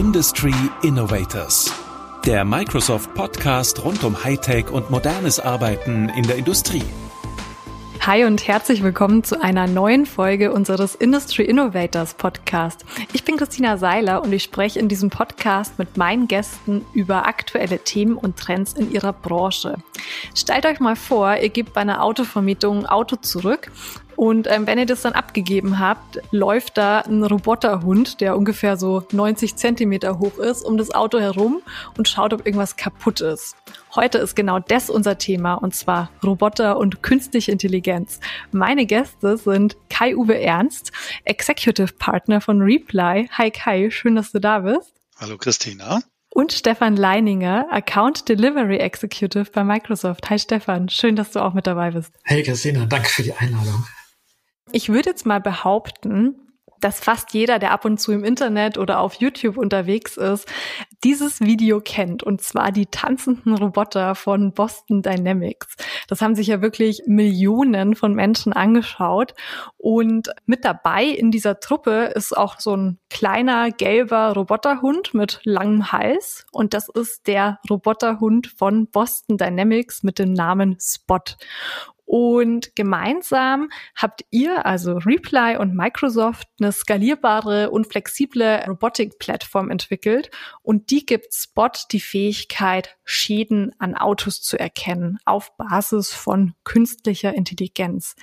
Industry Innovators. Der Microsoft Podcast rund um Hightech und modernes Arbeiten in der Industrie. Hi und herzlich willkommen zu einer neuen Folge unseres Industry Innovators Podcast. Ich bin Christina Seiler und ich spreche in diesem Podcast mit meinen Gästen über aktuelle Themen und Trends in ihrer Branche. Stellt euch mal vor, ihr gebt bei einer Autovermietung ein Auto zurück und ähm, wenn ihr das dann abgegeben habt, läuft da ein Roboterhund, der ungefähr so 90 Zentimeter hoch ist, um das Auto herum und schaut, ob irgendwas kaputt ist. Heute ist genau das unser Thema und zwar Roboter und künstliche Intelligenz. Meine Gäste sind Kai-Uwe Ernst, Executive Partner von Reply. Hi Kai, schön, dass du da bist. Hallo Christina. Und Stefan Leininger, Account Delivery Executive bei Microsoft. Hi Stefan, schön, dass du auch mit dabei bist. Hey Christina, danke für die Einladung. Ich würde jetzt mal behaupten, dass fast jeder, der ab und zu im Internet oder auf YouTube unterwegs ist, dieses Video kennt. Und zwar die tanzenden Roboter von Boston Dynamics. Das haben sich ja wirklich Millionen von Menschen angeschaut. Und mit dabei in dieser Truppe ist auch so ein kleiner gelber Roboterhund mit langem Hals. Und das ist der Roboterhund von Boston Dynamics mit dem Namen Spot. Und gemeinsam habt ihr, also Reply und Microsoft, eine skalierbare und flexible Robotik-Plattform entwickelt. Und die gibt Spot die Fähigkeit, Schäden an Autos zu erkennen auf Basis von künstlicher Intelligenz.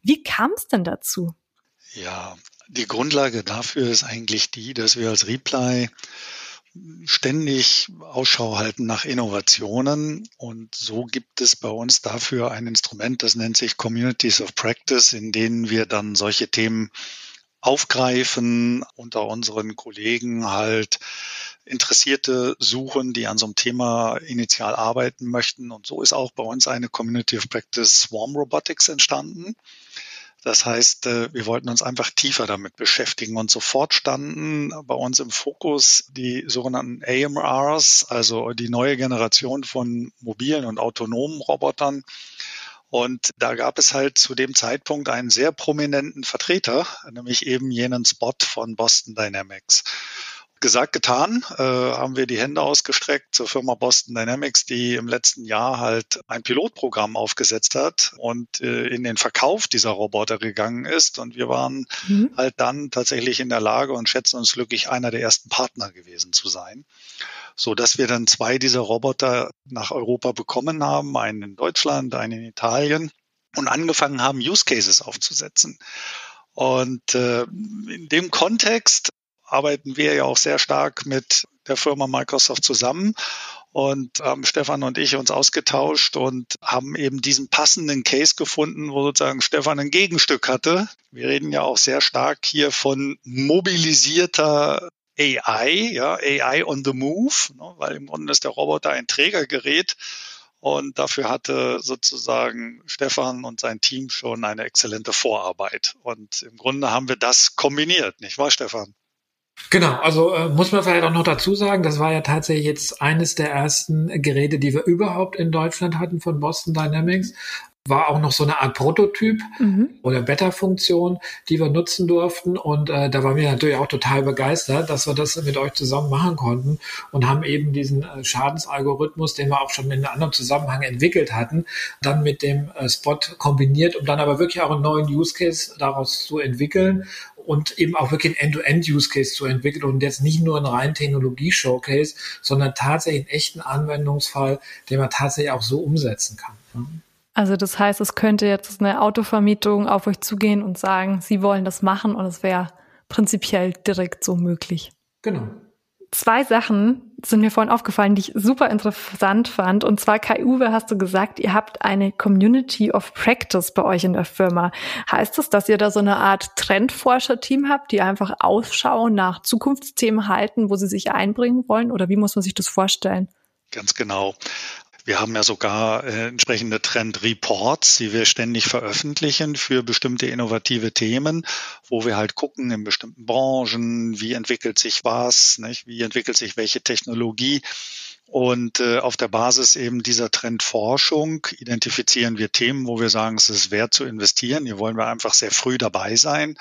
Wie kam es denn dazu? Ja, die Grundlage dafür ist eigentlich die, dass wir als Reply ständig Ausschau halten nach Innovationen. Und so gibt es bei uns dafür ein Instrument, das nennt sich Communities of Practice, in denen wir dann solche Themen aufgreifen, unter unseren Kollegen halt Interessierte suchen, die an so einem Thema initial arbeiten möchten. Und so ist auch bei uns eine Community of Practice Swarm Robotics entstanden. Das heißt, äh, wir wollten uns einfach tiefer damit beschäftigen und sofort standen bei uns im Fokus die sogenannten AMRs, also die neue Generation von mobilen und autonomen Robotern. Und da gab es halt zu dem Zeitpunkt einen sehr prominenten Vertreter, nämlich eben jenen Spot von Boston Dynamics gesagt, getan, äh, haben wir die Hände ausgestreckt zur Firma Boston Dynamics, die im letzten Jahr halt ein Pilotprogramm aufgesetzt hat und äh, in den Verkauf dieser Roboter gegangen ist. Und wir waren mhm. halt dann tatsächlich in der Lage und schätzen uns glücklich, einer der ersten Partner gewesen zu sein so dass wir dann zwei dieser Roboter nach Europa bekommen haben, einen in Deutschland, einen in Italien und angefangen haben, Use Cases aufzusetzen. Und äh, in dem Kontext arbeiten wir ja auch sehr stark mit der Firma Microsoft zusammen und haben Stefan und ich uns ausgetauscht und haben eben diesen passenden Case gefunden, wo sozusagen Stefan ein Gegenstück hatte. Wir reden ja auch sehr stark hier von mobilisierter AI, ja, AI on the move, ne, weil im Grunde ist der Roboter ein Trägergerät und dafür hatte sozusagen Stefan und sein Team schon eine exzellente Vorarbeit. Und im Grunde haben wir das kombiniert, nicht wahr, Stefan? Genau, also äh, muss man vielleicht auch noch dazu sagen, das war ja tatsächlich jetzt eines der ersten Geräte, die wir überhaupt in Deutschland hatten von Boston Dynamics. War auch noch so eine Art Prototyp mhm. oder Beta-Funktion, die wir nutzen durften. Und äh, da waren wir natürlich auch total begeistert, dass wir das mit euch zusammen machen konnten und haben eben diesen äh, Schadensalgorithmus, den wir auch schon in einem anderen Zusammenhang entwickelt hatten, dann mit dem äh, Spot kombiniert, um dann aber wirklich auch einen neuen Use Case daraus zu entwickeln und eben auch wirklich ein End-to-End-Use-Case zu entwickeln und jetzt nicht nur ein rein Technologie-Showcase, sondern tatsächlich einen echten Anwendungsfall, den man tatsächlich auch so umsetzen kann. Also das heißt, es könnte jetzt eine Autovermietung auf euch zugehen und sagen, sie wollen das machen und es wäre prinzipiell direkt so möglich. Genau. Zwei Sachen sind mir vorhin aufgefallen, die ich super interessant fand. Und zwar, Kai Uwe, hast du gesagt, ihr habt eine Community of Practice bei euch in der Firma. Heißt das, dass ihr da so eine Art Trendforscher-Team habt, die einfach Ausschau nach Zukunftsthemen halten, wo sie sich einbringen wollen? Oder wie muss man sich das vorstellen? Ganz genau. Wir haben ja sogar äh, entsprechende Trend-Reports, die wir ständig veröffentlichen für bestimmte innovative Themen, wo wir halt gucken in bestimmten Branchen, wie entwickelt sich was, nicht? wie entwickelt sich welche Technologie. Und äh, auf der Basis eben dieser Trendforschung identifizieren wir Themen, wo wir sagen, es ist wert zu investieren. Hier wollen wir einfach sehr früh dabei sein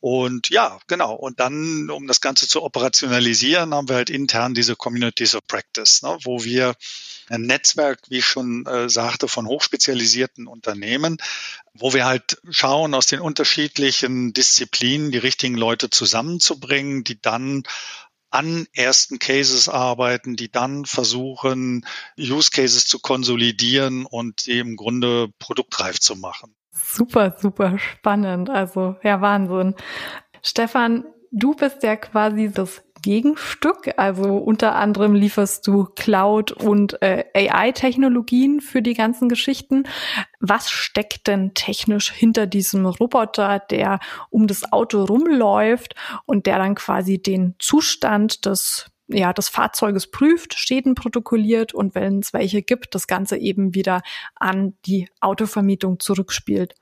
Und ja, genau. Und dann, um das Ganze zu operationalisieren, haben wir halt intern diese Communities of Practice, ne, wo wir ein Netzwerk, wie ich schon äh, sagte, von hochspezialisierten Unternehmen, wo wir halt schauen, aus den unterschiedlichen Disziplinen die richtigen Leute zusammenzubringen, die dann an ersten Cases arbeiten, die dann versuchen, Use Cases zu konsolidieren und die im Grunde produktreif zu machen. Super, super spannend. Also, ja, Wahnsinn. Stefan, du bist ja quasi das Gegenstück. Also unter anderem lieferst du Cloud- und äh, AI-Technologien für die ganzen Geschichten. Was steckt denn technisch hinter diesem Roboter, der um das Auto rumläuft und der dann quasi den Zustand des ja, des Fahrzeuges prüft, Schäden protokolliert und wenn es welche gibt, das Ganze eben wieder an die Autovermietung zurückspielt.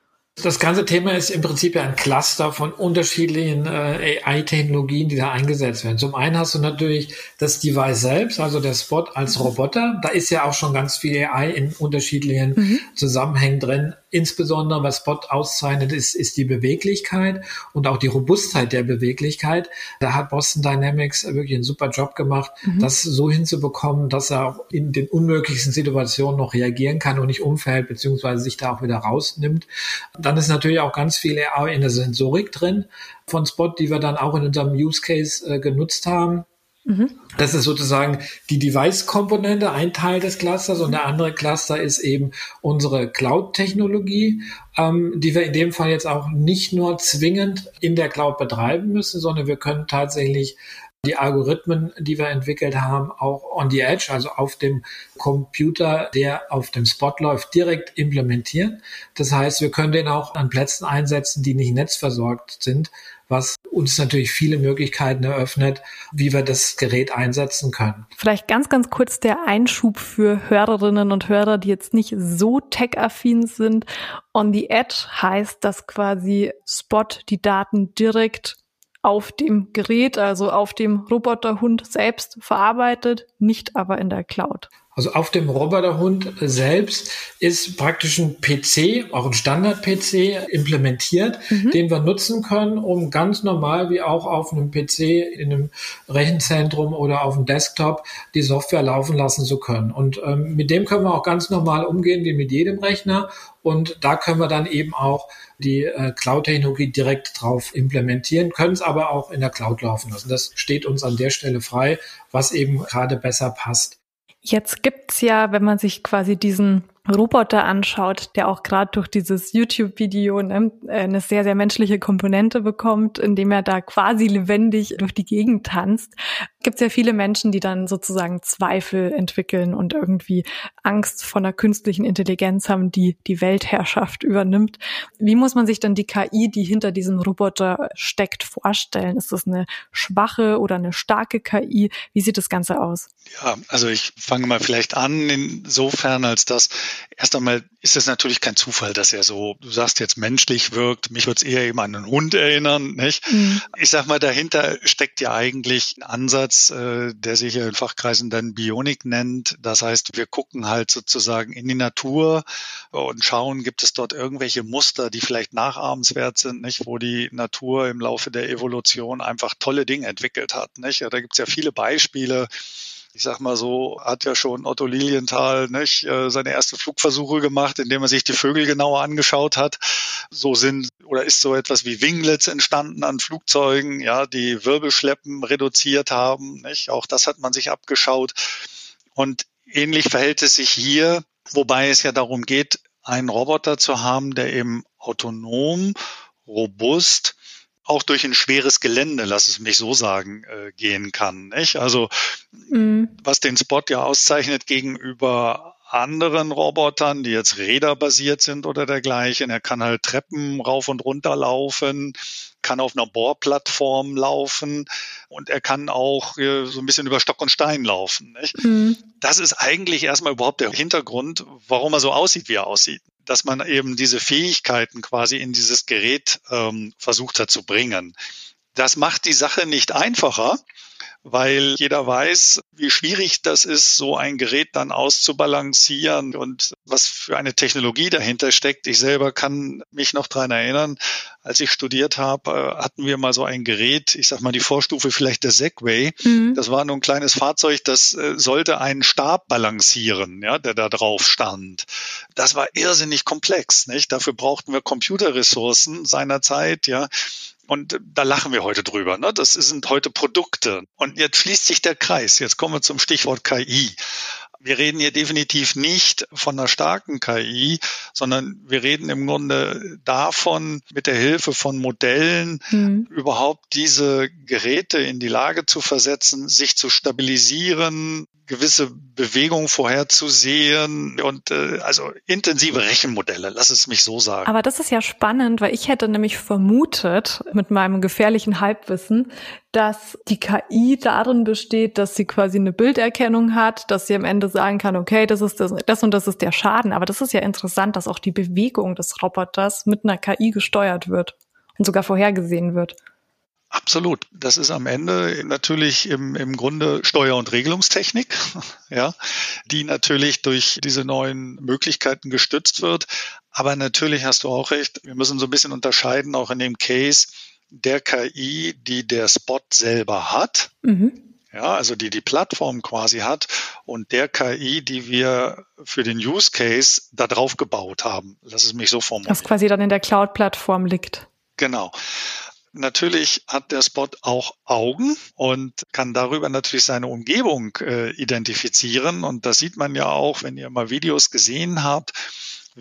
Das ganze Thema ist im Prinzip ja ein Cluster von unterschiedlichen äh, AI-Technologien, die da eingesetzt werden. Zum einen hast du natürlich das Device selbst, also der Spot als Roboter. Da ist ja auch schon ganz viel AI in unterschiedlichen mhm. Zusammenhängen drin. Insbesondere was Spot auszeichnet, ist, ist die Beweglichkeit und auch die Robustheit der Beweglichkeit. Da hat Boston Dynamics wirklich einen super Job gemacht, mhm. das so hinzubekommen, dass er auch in den unmöglichsten Situationen noch reagieren kann und nicht umfällt, beziehungsweise sich da auch wieder rausnimmt. Dann ist natürlich auch ganz viel in der Sensorik drin von Spot, die wir dann auch in unserem Use Case äh, genutzt haben. Mhm. Das ist sozusagen die Device-Komponente, ein Teil des Clusters und der andere Cluster ist eben unsere Cloud-Technologie, ähm, die wir in dem Fall jetzt auch nicht nur zwingend in der Cloud betreiben müssen, sondern wir können tatsächlich die Algorithmen, die wir entwickelt haben, auch on the edge, also auf dem Computer, der auf dem Spot läuft, direkt implementieren. Das heißt, wir können den auch an Plätzen einsetzen, die nicht netzversorgt sind, was uns natürlich viele Möglichkeiten eröffnet, wie wir das Gerät einsetzen können. Vielleicht ganz, ganz kurz der Einschub für Hörerinnen und Hörer, die jetzt nicht so tech-affin sind. On the Edge heißt, dass quasi Spot die Daten direkt auf dem Gerät, also auf dem Roboterhund selbst verarbeitet, nicht aber in der Cloud. Also auf dem Roboterhund selbst ist praktisch ein PC, auch ein Standard-PC implementiert, mhm. den wir nutzen können, um ganz normal wie auch auf einem PC in einem Rechenzentrum oder auf dem Desktop die Software laufen lassen zu können. Und ähm, mit dem können wir auch ganz normal umgehen wie mit jedem Rechner. Und da können wir dann eben auch die äh, Cloud-Technologie direkt drauf implementieren, können es aber auch in der Cloud laufen lassen. Das steht uns an der Stelle frei, was eben gerade besser passt. Jetzt gibt's ja, wenn man sich quasi diesen Roboter anschaut, der auch gerade durch dieses YouTube-Video ne, äh, eine sehr, sehr menschliche Komponente bekommt, indem er da quasi lebendig durch die Gegend tanzt, gibt es ja viele Menschen, die dann sozusagen Zweifel entwickeln und irgendwie Angst vor einer künstlichen Intelligenz haben, die die Weltherrschaft übernimmt. Wie muss man sich dann die KI, die hinter diesem Roboter steckt, vorstellen? Ist das eine schwache oder eine starke KI? Wie sieht das Ganze aus? Ja, also ich fange mal vielleicht an, insofern, als dass erst einmal ist es natürlich kein Zufall, dass er so, du sagst jetzt menschlich wirkt. Mich würde es eher eben an einen Hund erinnern, nicht? Mhm. Ich sag mal, dahinter steckt ja eigentlich ein Ansatz, äh, der sich in Fachkreisen dann Bionik nennt. Das heißt, wir gucken halt sozusagen in die Natur und schauen, gibt es dort irgendwelche Muster, die vielleicht nachahmenswert sind, nicht? Wo die Natur im Laufe der Evolution einfach tolle Dinge entwickelt hat, nicht? Ja, da gibt es ja viele Beispiele ich sag mal so, hat ja schon Otto Lilienthal nicht, äh, seine ersten Flugversuche gemacht, indem er sich die Vögel genauer angeschaut hat. So sind oder ist so etwas wie Winglets entstanden an Flugzeugen, ja, die Wirbelschleppen reduziert haben. Nicht? Auch das hat man sich abgeschaut. Und ähnlich verhält es sich hier, wobei es ja darum geht, einen Roboter zu haben, der eben autonom, robust auch durch ein schweres Gelände, lass es mich so sagen, äh, gehen kann. Nicht? Also mhm. was den Spot ja auszeichnet gegenüber anderen Robotern, die jetzt räderbasiert sind oder dergleichen. Er kann halt Treppen rauf und runter laufen, kann auf einer Bohrplattform laufen und er kann auch äh, so ein bisschen über Stock und Stein laufen. Nicht? Mhm. Das ist eigentlich erstmal überhaupt der Hintergrund, warum er so aussieht, wie er aussieht dass man eben diese Fähigkeiten quasi in dieses Gerät ähm, versucht hat zu bringen. Das macht die Sache nicht einfacher, weil jeder weiß, wie schwierig das ist, so ein Gerät dann auszubalancieren und was für eine Technologie dahinter steckt. Ich selber kann mich noch dran erinnern, als ich studiert habe, äh, hatten wir mal so ein Gerät, ich sag mal die Vorstufe vielleicht der Segway. Mhm. Das war nur ein kleines Fahrzeug, das äh, sollte einen Stab balancieren, ja, der da drauf stand. Das war irrsinnig komplex, nicht? Dafür brauchten wir Computerressourcen seinerzeit, ja. Und da lachen wir heute drüber. Ne? Das sind heute Produkte. Und jetzt schließt sich der Kreis. Jetzt kommen wir zum Stichwort KI. Wir reden hier definitiv nicht von einer starken KI, sondern wir reden im Grunde davon, mit der Hilfe von Modellen mhm. überhaupt diese Geräte in die Lage zu versetzen, sich zu stabilisieren, gewisse Bewegungen vorherzusehen und äh, also intensive Rechenmodelle, lass es mich so sagen. Aber das ist ja spannend, weil ich hätte nämlich vermutet mit meinem gefährlichen Halbwissen, dass die KI darin besteht, dass sie quasi eine Bilderkennung hat, dass sie am Ende sagen kann, okay, das ist das, das und das ist der Schaden. Aber das ist ja interessant, dass auch die Bewegung des Roboters mit einer KI gesteuert wird und sogar vorhergesehen wird. Absolut. Das ist am Ende natürlich im, im Grunde Steuer- und Regelungstechnik, ja, die natürlich durch diese neuen Möglichkeiten gestützt wird. Aber natürlich hast du auch recht. Wir müssen so ein bisschen unterscheiden, auch in dem Case der KI, die der Spot selber hat. Mhm. Ja, also die die Plattform quasi hat und der KI, die wir für den Use Case da drauf gebaut haben. Lass es mich so formulieren. Was quasi dann in der Cloud-Plattform liegt. Genau. Natürlich hat der Spot auch Augen und kann darüber natürlich seine Umgebung äh, identifizieren. Und das sieht man ja auch, wenn ihr mal Videos gesehen habt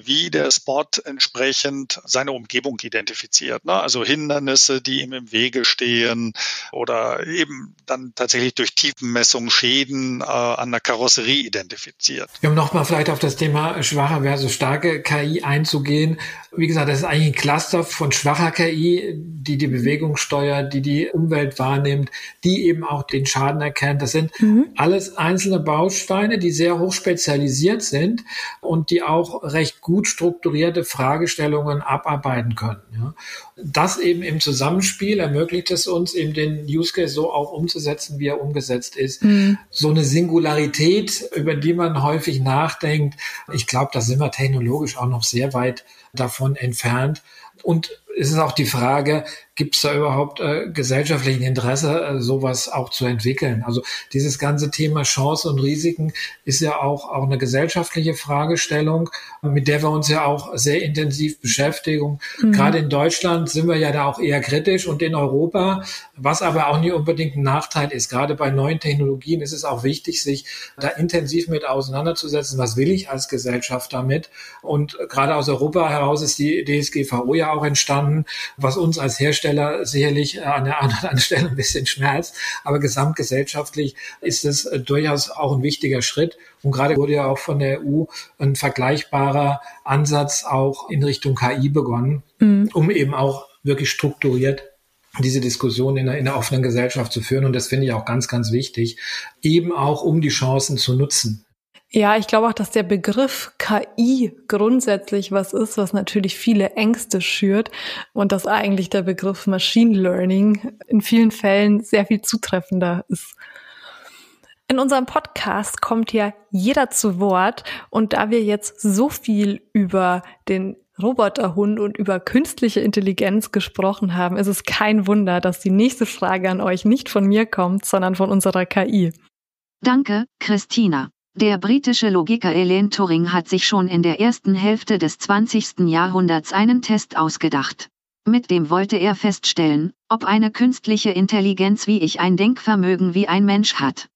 wie der Spot entsprechend seine Umgebung identifiziert. Ne? Also Hindernisse, die ihm im Wege stehen oder eben dann tatsächlich durch Tiefenmessung Schäden äh, an der Karosserie identifiziert. Um nochmal vielleicht auf das Thema schwache versus starke KI einzugehen. Wie gesagt, das ist eigentlich ein Cluster von schwacher KI, die die Bewegung steuert, die die Umwelt wahrnimmt, die eben auch den Schaden erkennt. Das sind mhm. alles einzelne Bausteine, die sehr hoch spezialisiert sind und die auch recht gut strukturierte Fragestellungen abarbeiten können. Ja. Das eben im Zusammenspiel ermöglicht es uns, eben den Use Case so auch umzusetzen, wie er umgesetzt ist. Mhm. So eine Singularität, über die man häufig nachdenkt. Ich glaube, da sind wir technologisch auch noch sehr weit davon entfernt. Und es ist auch die Frage, gibt es da überhaupt äh, gesellschaftlichen Interesse, äh, sowas auch zu entwickeln? Also dieses ganze Thema Chancen und Risiken ist ja auch, auch eine gesellschaftliche Fragestellung, mit der wir uns ja auch sehr intensiv beschäftigen. Mhm. Gerade in Deutschland sind wir ja da auch eher kritisch und in Europa, was aber auch nicht unbedingt ein Nachteil ist. Gerade bei neuen Technologien ist es auch wichtig, sich da intensiv mit auseinanderzusetzen. Was will ich als Gesellschaft damit? Und gerade aus Europa heraus ist die DSGVO ja auch entstanden, was uns als Hersteller Hersteller sicherlich an der anderen Stelle ein bisschen schmerzt. Aber gesamtgesellschaftlich ist es äh, durchaus auch ein wichtiger Schritt. Und gerade wurde ja auch von der EU ein vergleichbarer Ansatz auch in Richtung KI begonnen, mhm. um eben auch wirklich strukturiert diese Diskussion in einer, in einer offenen Gesellschaft zu führen. Und das finde ich auch ganz, ganz wichtig, eben auch um die Chancen zu nutzen. Ja, ich glaube auch, dass der Begriff KI grundsätzlich was ist, was natürlich viele Ängste schürt und dass eigentlich der Begriff Machine Learning in vielen Fällen sehr viel zutreffender ist. In unserem Podcast kommt ja jeder zu Wort und da wir jetzt so viel über den Roboterhund und über künstliche Intelligenz gesprochen haben, ist es kein Wunder, dass die nächste Frage an euch nicht von mir kommt, sondern von unserer KI. Danke, Christina. Der britische Logiker Elaine Turing hat sich schon in der ersten Hälfte des 20. Jahrhunderts einen Test ausgedacht. Mit dem wollte er feststellen, ob eine künstliche Intelligenz wie ich ein Denkvermögen wie ein Mensch hat.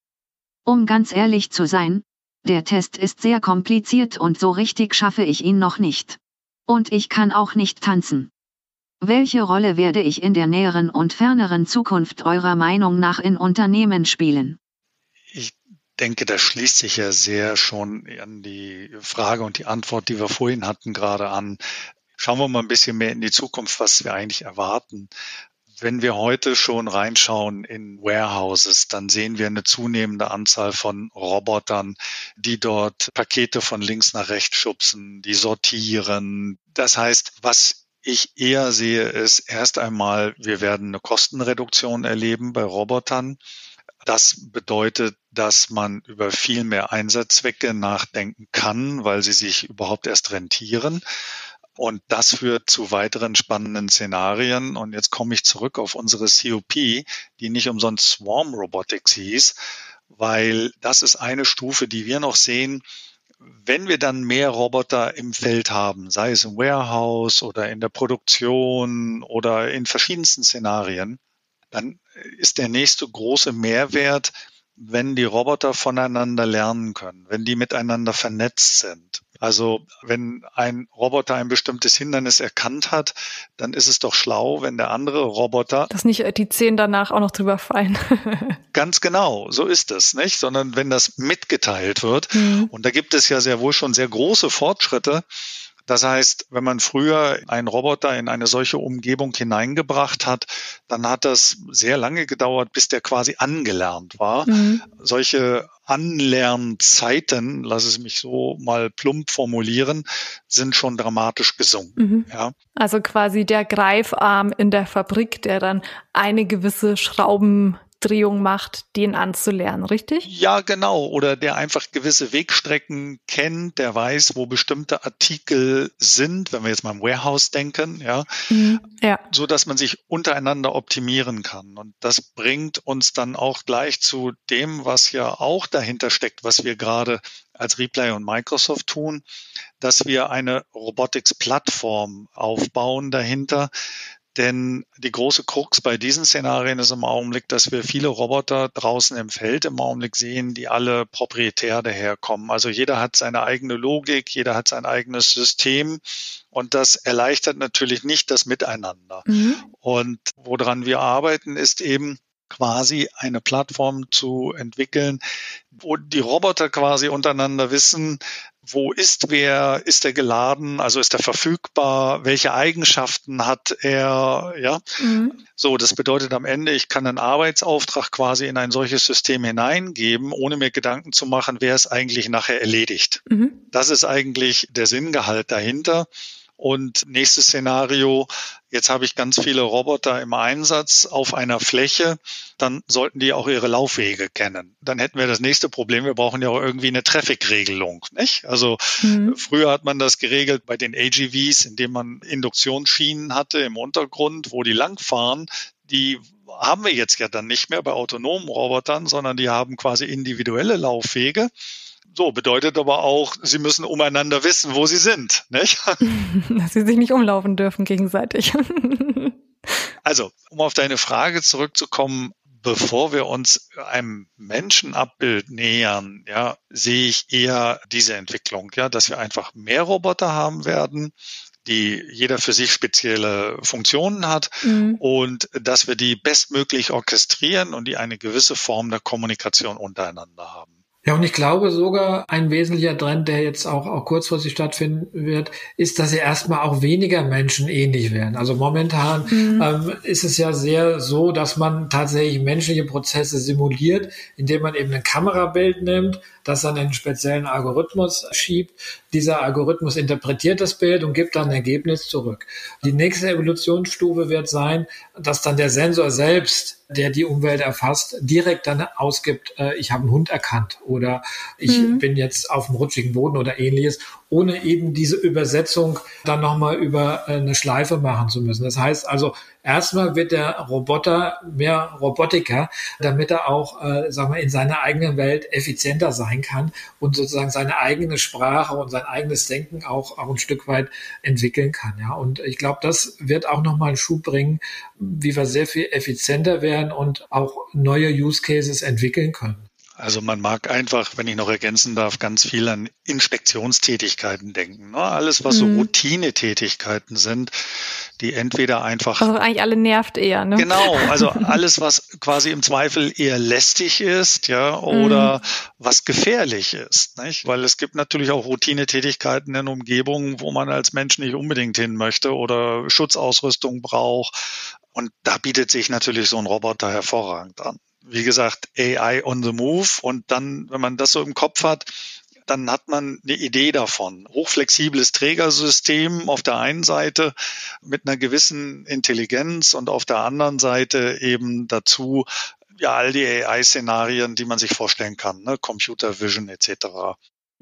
Um ganz ehrlich zu sein, der Test ist sehr kompliziert und so richtig schaffe ich ihn noch nicht. Und ich kann auch nicht tanzen. Welche Rolle werde ich in der näheren und ferneren Zukunft eurer Meinung nach in Unternehmen spielen? Ich denke, das schließt sich ja sehr schon an die Frage und die Antwort, die wir vorhin hatten, gerade an. Schauen wir mal ein bisschen mehr in die Zukunft, was wir eigentlich erwarten. Wenn wir heute schon reinschauen in Warehouses, dann sehen wir eine zunehmende Anzahl von Robotern, die dort Pakete von links nach rechts schubsen, die sortieren. Das heißt, was ich eher sehe, ist erst einmal, wir werden eine Kostenreduktion erleben bei Robotern Das bedeutet, dass man über viel mehr Einsatzzwecke nachdenken kann, weil sie sich überhaupt erst rentieren. Und das führt zu weiteren spannenden Szenarien. Und jetzt komme ich zurück auf unsere COP, die nicht umsonst Swarm Robotics hieß, weil das ist eine Stufe, die wir noch sehen. Wenn wir dann mehr Roboter im Feld haben, sei es im Warehouse oder in der Produktion oder in verschiedensten Szenarien, dann ist der nächste große Mehrwert, wenn die Roboter voneinander lernen können, wenn die miteinander vernetzt sind. Also wenn ein Roboter ein bestimmtes Hindernis erkannt hat, dann ist es doch schlau, wenn der andere Roboter. Dass nicht die Zehen danach auch noch drüber fallen. ganz genau, so ist es, nicht? Sondern wenn das mitgeteilt wird. Mhm. Und da gibt es ja sehr wohl schon sehr große Fortschritte. Das heißt, wenn man früher einen Roboter in eine solche Umgebung hineingebracht hat, dann hat das sehr lange gedauert, bis der quasi angelernt war. Mhm. Solche Anlernzeiten, lass es mich so mal plump formulieren, sind schon dramatisch gesunken. Mhm. Ja. Also quasi der Greifarm in der Fabrik, der dann eine gewisse Schrauben Drehung macht, den anzulernen, richtig? Ja, genau. Oder der einfach gewisse Wegstrecken kennt, der weiß, wo bestimmte Artikel sind, wenn wir jetzt mal im Warehouse denken, ja, mhm, ja. so dass man sich untereinander optimieren kann. Und das bringt uns dann auch gleich zu dem, was ja auch dahinter steckt, was wir gerade als Replay und Microsoft tun, dass wir eine Robotics-Plattform aufbauen dahinter, denn die große Krux bei diesen Szenarien ist im Augenblick, dass wir viele Roboter draußen im Feld im Augenblick sehen, die alle proprietär daherkommen. Also jeder hat seine eigene Logik, jeder hat sein eigenes System und das erleichtert natürlich nicht das Miteinander. Mhm. Und woran wir arbeiten, ist eben, quasi eine Plattform zu entwickeln, wo die Roboter quasi untereinander wissen, wo ist wer, ist er geladen, also ist er verfügbar, welche Eigenschaften hat er, ja. Mhm. So, das bedeutet am Ende, ich kann einen Arbeitsauftrag quasi in ein solches System hineingeben, ohne mir Gedanken zu machen, wer es eigentlich nachher erledigt. Mhm. Das ist eigentlich der Sinngehalt dahinter. Und nächstes Szenario, jetzt habe ich ganz viele Roboter im Einsatz auf einer Fläche, dann sollten die auch ihre Laufwege kennen. Dann hätten wir das nächste Problem, wir brauchen ja auch irgendwie eine Traffic-Regelung. Nicht? Also mhm. früher hat man das geregelt bei den AGVs, indem man Induktionsschienen hatte im Untergrund, wo die langfahren. Die haben wir jetzt ja dann nicht mehr bei autonomen Robotern, sondern die haben quasi individuelle Laufwege. So, bedeutet aber auch, sie müssen umeinander wissen, wo sie sind, nicht? Dass sie sich nicht umlaufen dürfen gegenseitig. also, um auf deine Frage zurückzukommen, bevor wir uns einem Menschenabbild nähern, ja, sehe ich eher diese Entwicklung, ja, dass wir einfach mehr Roboter haben werden, die jeder für sich spezielle Funktionen hat mhm. und dass wir die bestmöglich orchestrieren und die eine gewisse Form der Kommunikation untereinander haben. Ja, und ich glaube sogar, ein wesentlicher Trend, der jetzt auch, auch kurzfristig stattfinden wird, ist, dass sie erstmal auch weniger Menschen ähnlich werden. Also momentan mhm. ähm, ist es ja sehr so, dass man tatsächlich menschliche Prozesse simuliert, indem man eben ein Kamerabild nimmt, das dann einen speziellen Algorithmus schiebt. Dieser Algorithmus interpretiert das Bild und gibt dann ein Ergebnis zurück. Die nächste Evolutionsstufe wird sein, dass dann der Sensor selbst der die Umwelt erfasst, direkt dann ausgibt, äh, ich habe einen Hund erkannt oder ich mhm. bin jetzt auf dem rutschigen Boden oder ähnliches ohne eben diese Übersetzung dann nochmal über äh, eine Schleife machen zu müssen. Das heißt also, erstmal wird der Roboter mehr Robotiker, damit er auch, äh, sagen wir, in seiner eigenen Welt effizienter sein kann und sozusagen seine eigene Sprache und sein eigenes Denken auch, auch ein Stück weit entwickeln kann. Ja, und ich glaube, das wird auch nochmal einen Schub bringen, wie wir sehr viel effizienter werden und auch neue Use Cases entwickeln können. Also man mag einfach, wenn ich noch ergänzen darf, ganz viel an Inspektionstätigkeiten denken. Ne? Alles, was so mhm. Routinetätigkeiten sind, die entweder einfach. Also eigentlich alle nervt eher, ne? Genau, also alles, was quasi im Zweifel eher lästig ist, ja, oder mhm. was gefährlich ist. Nicht? Weil es gibt natürlich auch Routinetätigkeiten in Umgebungen, wo man als Mensch nicht unbedingt hin möchte oder Schutzausrüstung braucht. Und da bietet sich natürlich so ein Roboter hervorragend an wie gesagt, AI on the move. Und dann, wenn man das so im Kopf hat, dann hat man eine Idee davon. Hochflexibles Trägersystem auf der einen Seite mit einer gewissen Intelligenz und auf der anderen Seite eben dazu ja all die AI-Szenarien, die man sich vorstellen kann, ne? Computer Vision etc.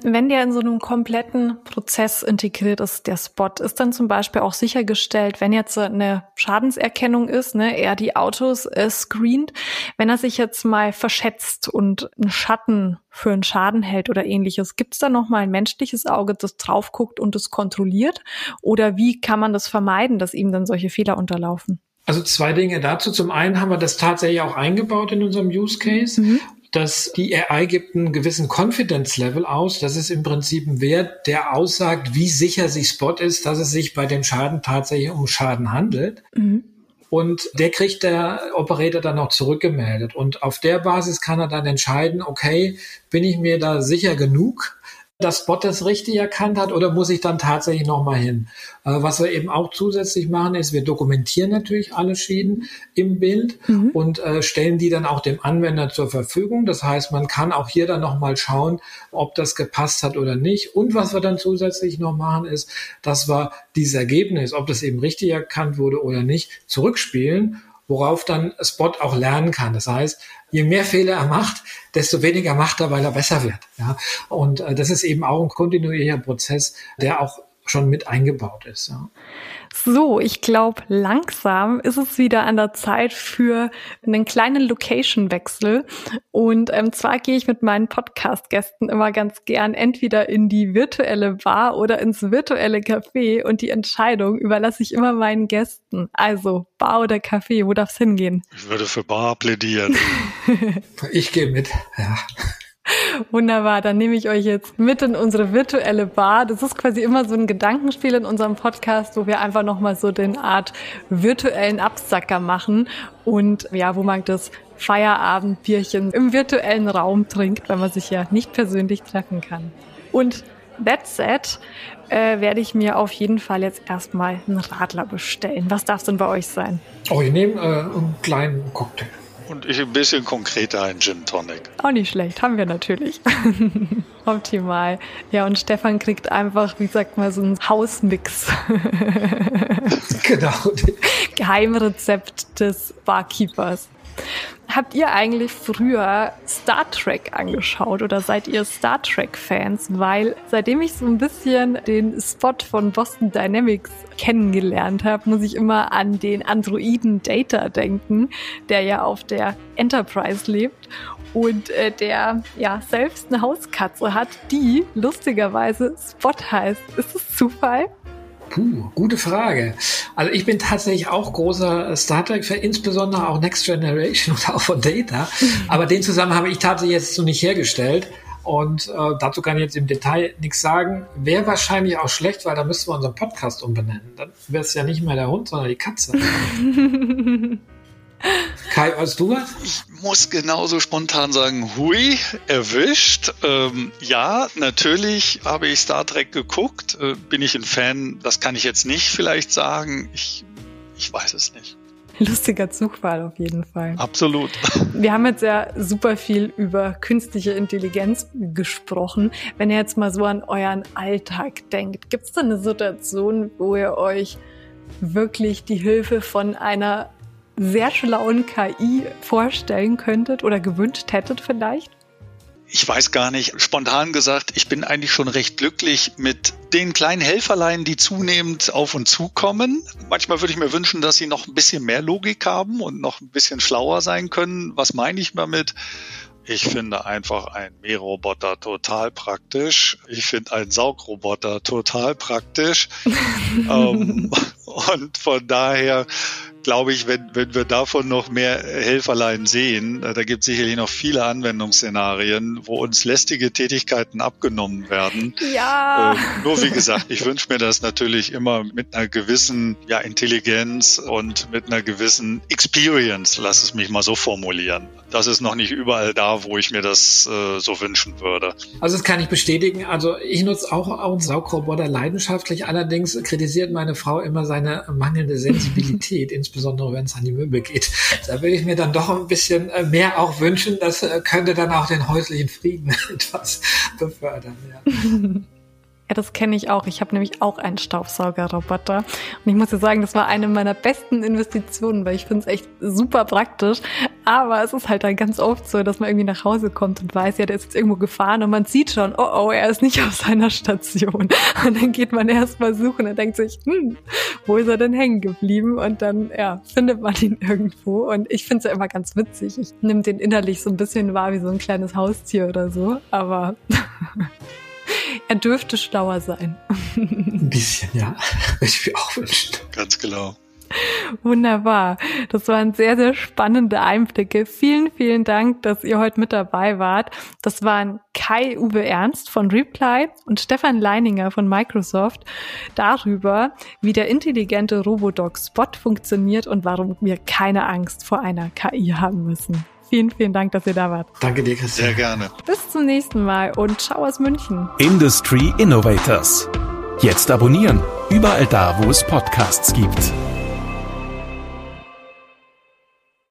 Wenn der in so einem kompletten Prozess integriert ist, der Spot, ist dann zum Beispiel auch sichergestellt, wenn jetzt eine Schadenserkennung ist, ne, er die Autos äh, screent, wenn er sich jetzt mal verschätzt und einen Schatten für einen Schaden hält oder ähnliches, gibt es da nochmal ein menschliches Auge, das drauf guckt und es kontrolliert? Oder wie kann man das vermeiden, dass ihm dann solche Fehler unterlaufen? Also zwei Dinge dazu. Zum einen haben wir das tatsächlich auch eingebaut in unserem Use Case. Mhm dass die AI gibt einen gewissen Confidence Level aus. Das ist im Prinzip ein Wert, der aussagt, wie sicher sich Spot ist, dass es sich bei dem Schaden tatsächlich um Schaden handelt. Mhm. Und der kriegt der Operator dann auch zurückgemeldet. Und auf der Basis kann er dann entscheiden, okay, bin ich mir da sicher genug, dass Bot das richtig erkannt hat oder muss ich dann tatsächlich nochmal hin? Äh, was wir eben auch zusätzlich machen, ist, wir dokumentieren natürlich alle Schäden im Bild mhm. und äh, stellen die dann auch dem Anwender zur Verfügung. Das heißt, man kann auch hier dann nochmal schauen, ob das gepasst hat oder nicht. Und was wir dann zusätzlich noch machen, ist, dass wir dieses Ergebnis, ob das eben richtig erkannt wurde oder nicht, zurückspielen worauf dann Spot auch lernen kann. Das heißt, je mehr Fehler er macht, desto weniger macht er, weil er besser wird. Ja? Und äh, das ist eben auch ein kontinuierlicher Prozess, der auch schon mit eingebaut ist. Ja. So, ich glaube, langsam ist es wieder an der Zeit für einen kleinen Location-Wechsel. Und ähm, zwar gehe ich mit meinen Podcast-Gästen immer ganz gern entweder in die virtuelle Bar oder ins virtuelle Café und die Entscheidung überlasse ich immer meinen Gästen. Also Bar oder Café, wo darf es hingehen? Ich würde für Bar plädieren. ich gehe mit, ja. Wunderbar, dann nehme ich euch jetzt mit in unsere virtuelle Bar. Das ist quasi immer so ein Gedankenspiel in unserem Podcast, wo wir einfach nochmal so den Art virtuellen Absacker machen und ja, wo man das Feierabendbierchen im virtuellen Raum trinkt, weil man sich ja nicht persönlich treffen kann. Und that said, äh, werde ich mir auf jeden Fall jetzt erstmal einen Radler bestellen. Was darf es denn bei euch sein? Oh, ich nehme äh, einen kleinen Cocktail. Und ich ein bisschen konkreter ein Gin Tonic. Auch nicht schlecht, haben wir natürlich. Optimal. Ja, und Stefan kriegt einfach, wie sagt man, so einen Hausmix. genau. Geheimrezept des Barkeepers. Habt ihr eigentlich früher Star Trek angeschaut oder seid ihr Star Trek-Fans? Weil seitdem ich so ein bisschen den Spot von Boston Dynamics kennengelernt habe, muss ich immer an den Androiden Data denken, der ja auf der Enterprise lebt und äh, der ja selbst eine Hauskatze hat, die lustigerweise Spot heißt. Ist es Zufall? Puh, gute Frage. Also ich bin tatsächlich auch großer Star Trek-Fan, insbesondere auch Next Generation und auch von Data. Aber den zusammen habe ich tatsächlich jetzt so nicht hergestellt. Und äh, dazu kann ich jetzt im Detail nichts sagen. Wäre wahrscheinlich auch schlecht, weil da müssten wir unseren Podcast umbenennen. Dann wäre es ja nicht mehr der Hund, sondern die Katze. Kai, weißt du was? Ich muss genauso spontan sagen, hui, erwischt. Ähm, ja, natürlich habe ich Star Trek geguckt. Äh, bin ich ein Fan? Das kann ich jetzt nicht vielleicht sagen. Ich, ich weiß es nicht. Lustiger Zufall auf jeden Fall. Absolut. Wir haben jetzt ja super viel über künstliche Intelligenz gesprochen. Wenn ihr jetzt mal so an euren Alltag denkt, gibt es da eine Situation, wo ihr euch wirklich die Hilfe von einer sehr schlauen KI vorstellen könntet oder gewünscht hättet vielleicht? Ich weiß gar nicht. Spontan gesagt, ich bin eigentlich schon recht glücklich mit den kleinen Helferlein, die zunehmend auf und zukommen. Manchmal würde ich mir wünschen, dass sie noch ein bisschen mehr Logik haben und noch ein bisschen schlauer sein können. Was meine ich damit? Ich finde einfach ein Mähroboter total praktisch. Ich finde einen Saugroboter total praktisch. ähm, und von daher glaube ich, wenn, wenn wir davon noch mehr Helferlein sehen, äh, da gibt es sicherlich noch viele Anwendungsszenarien, wo uns lästige Tätigkeiten abgenommen werden. Ja. Äh, nur wie gesagt, ich wünsche mir das natürlich immer mit einer gewissen ja, Intelligenz und mit einer gewissen Experience, lass es mich mal so formulieren. Das ist noch nicht überall da, wo ich mir das äh, so wünschen würde. Also das kann ich bestätigen. Also ich nutze auch, auch einen Saugroboter leidenschaftlich. Allerdings kritisiert meine Frau immer seine mangelnde Sensibilität, insbesondere wenn es an die Möbel geht. Da würde ich mir dann doch ein bisschen äh, mehr auch wünschen. Das äh, könnte dann auch den häuslichen Frieden etwas befördern. Ja. Ja, das kenne ich auch. Ich habe nämlich auch einen Staubsaugerroboter. Und ich muss dir sagen, das war eine meiner besten Investitionen, weil ich finde es echt super praktisch. Aber es ist halt dann ganz oft so, dass man irgendwie nach Hause kommt und weiß, ja, der ist jetzt irgendwo gefahren und man sieht schon, oh oh, er ist nicht auf seiner Station. Und dann geht man erst mal suchen und denkt sich, hm, wo ist er denn hängen geblieben? Und dann, ja, findet man ihn irgendwo. Und ich finde es ja immer ganz witzig. Ich nehme den innerlich so ein bisschen wahr wie so ein kleines Haustier oder so. Aber er dürfte schlauer sein. Ein bisschen, ja. Ich mir auch wünschen. Ganz genau. Wunderbar. Das waren sehr, sehr spannende Einblicke. Vielen, vielen Dank, dass ihr heute mit dabei wart. Das waren Kai Uwe Ernst von Reply und Stefan Leininger von Microsoft darüber, wie der intelligente Robodoc Spot funktioniert und warum wir keine Angst vor einer KI haben müssen. Vielen, vielen Dank, dass ihr da wart. Danke dir, Christian. Sehr gerne. Bis zum nächsten Mal und ciao aus München. Industry Innovators. Jetzt abonnieren. Überall da, wo es Podcasts gibt.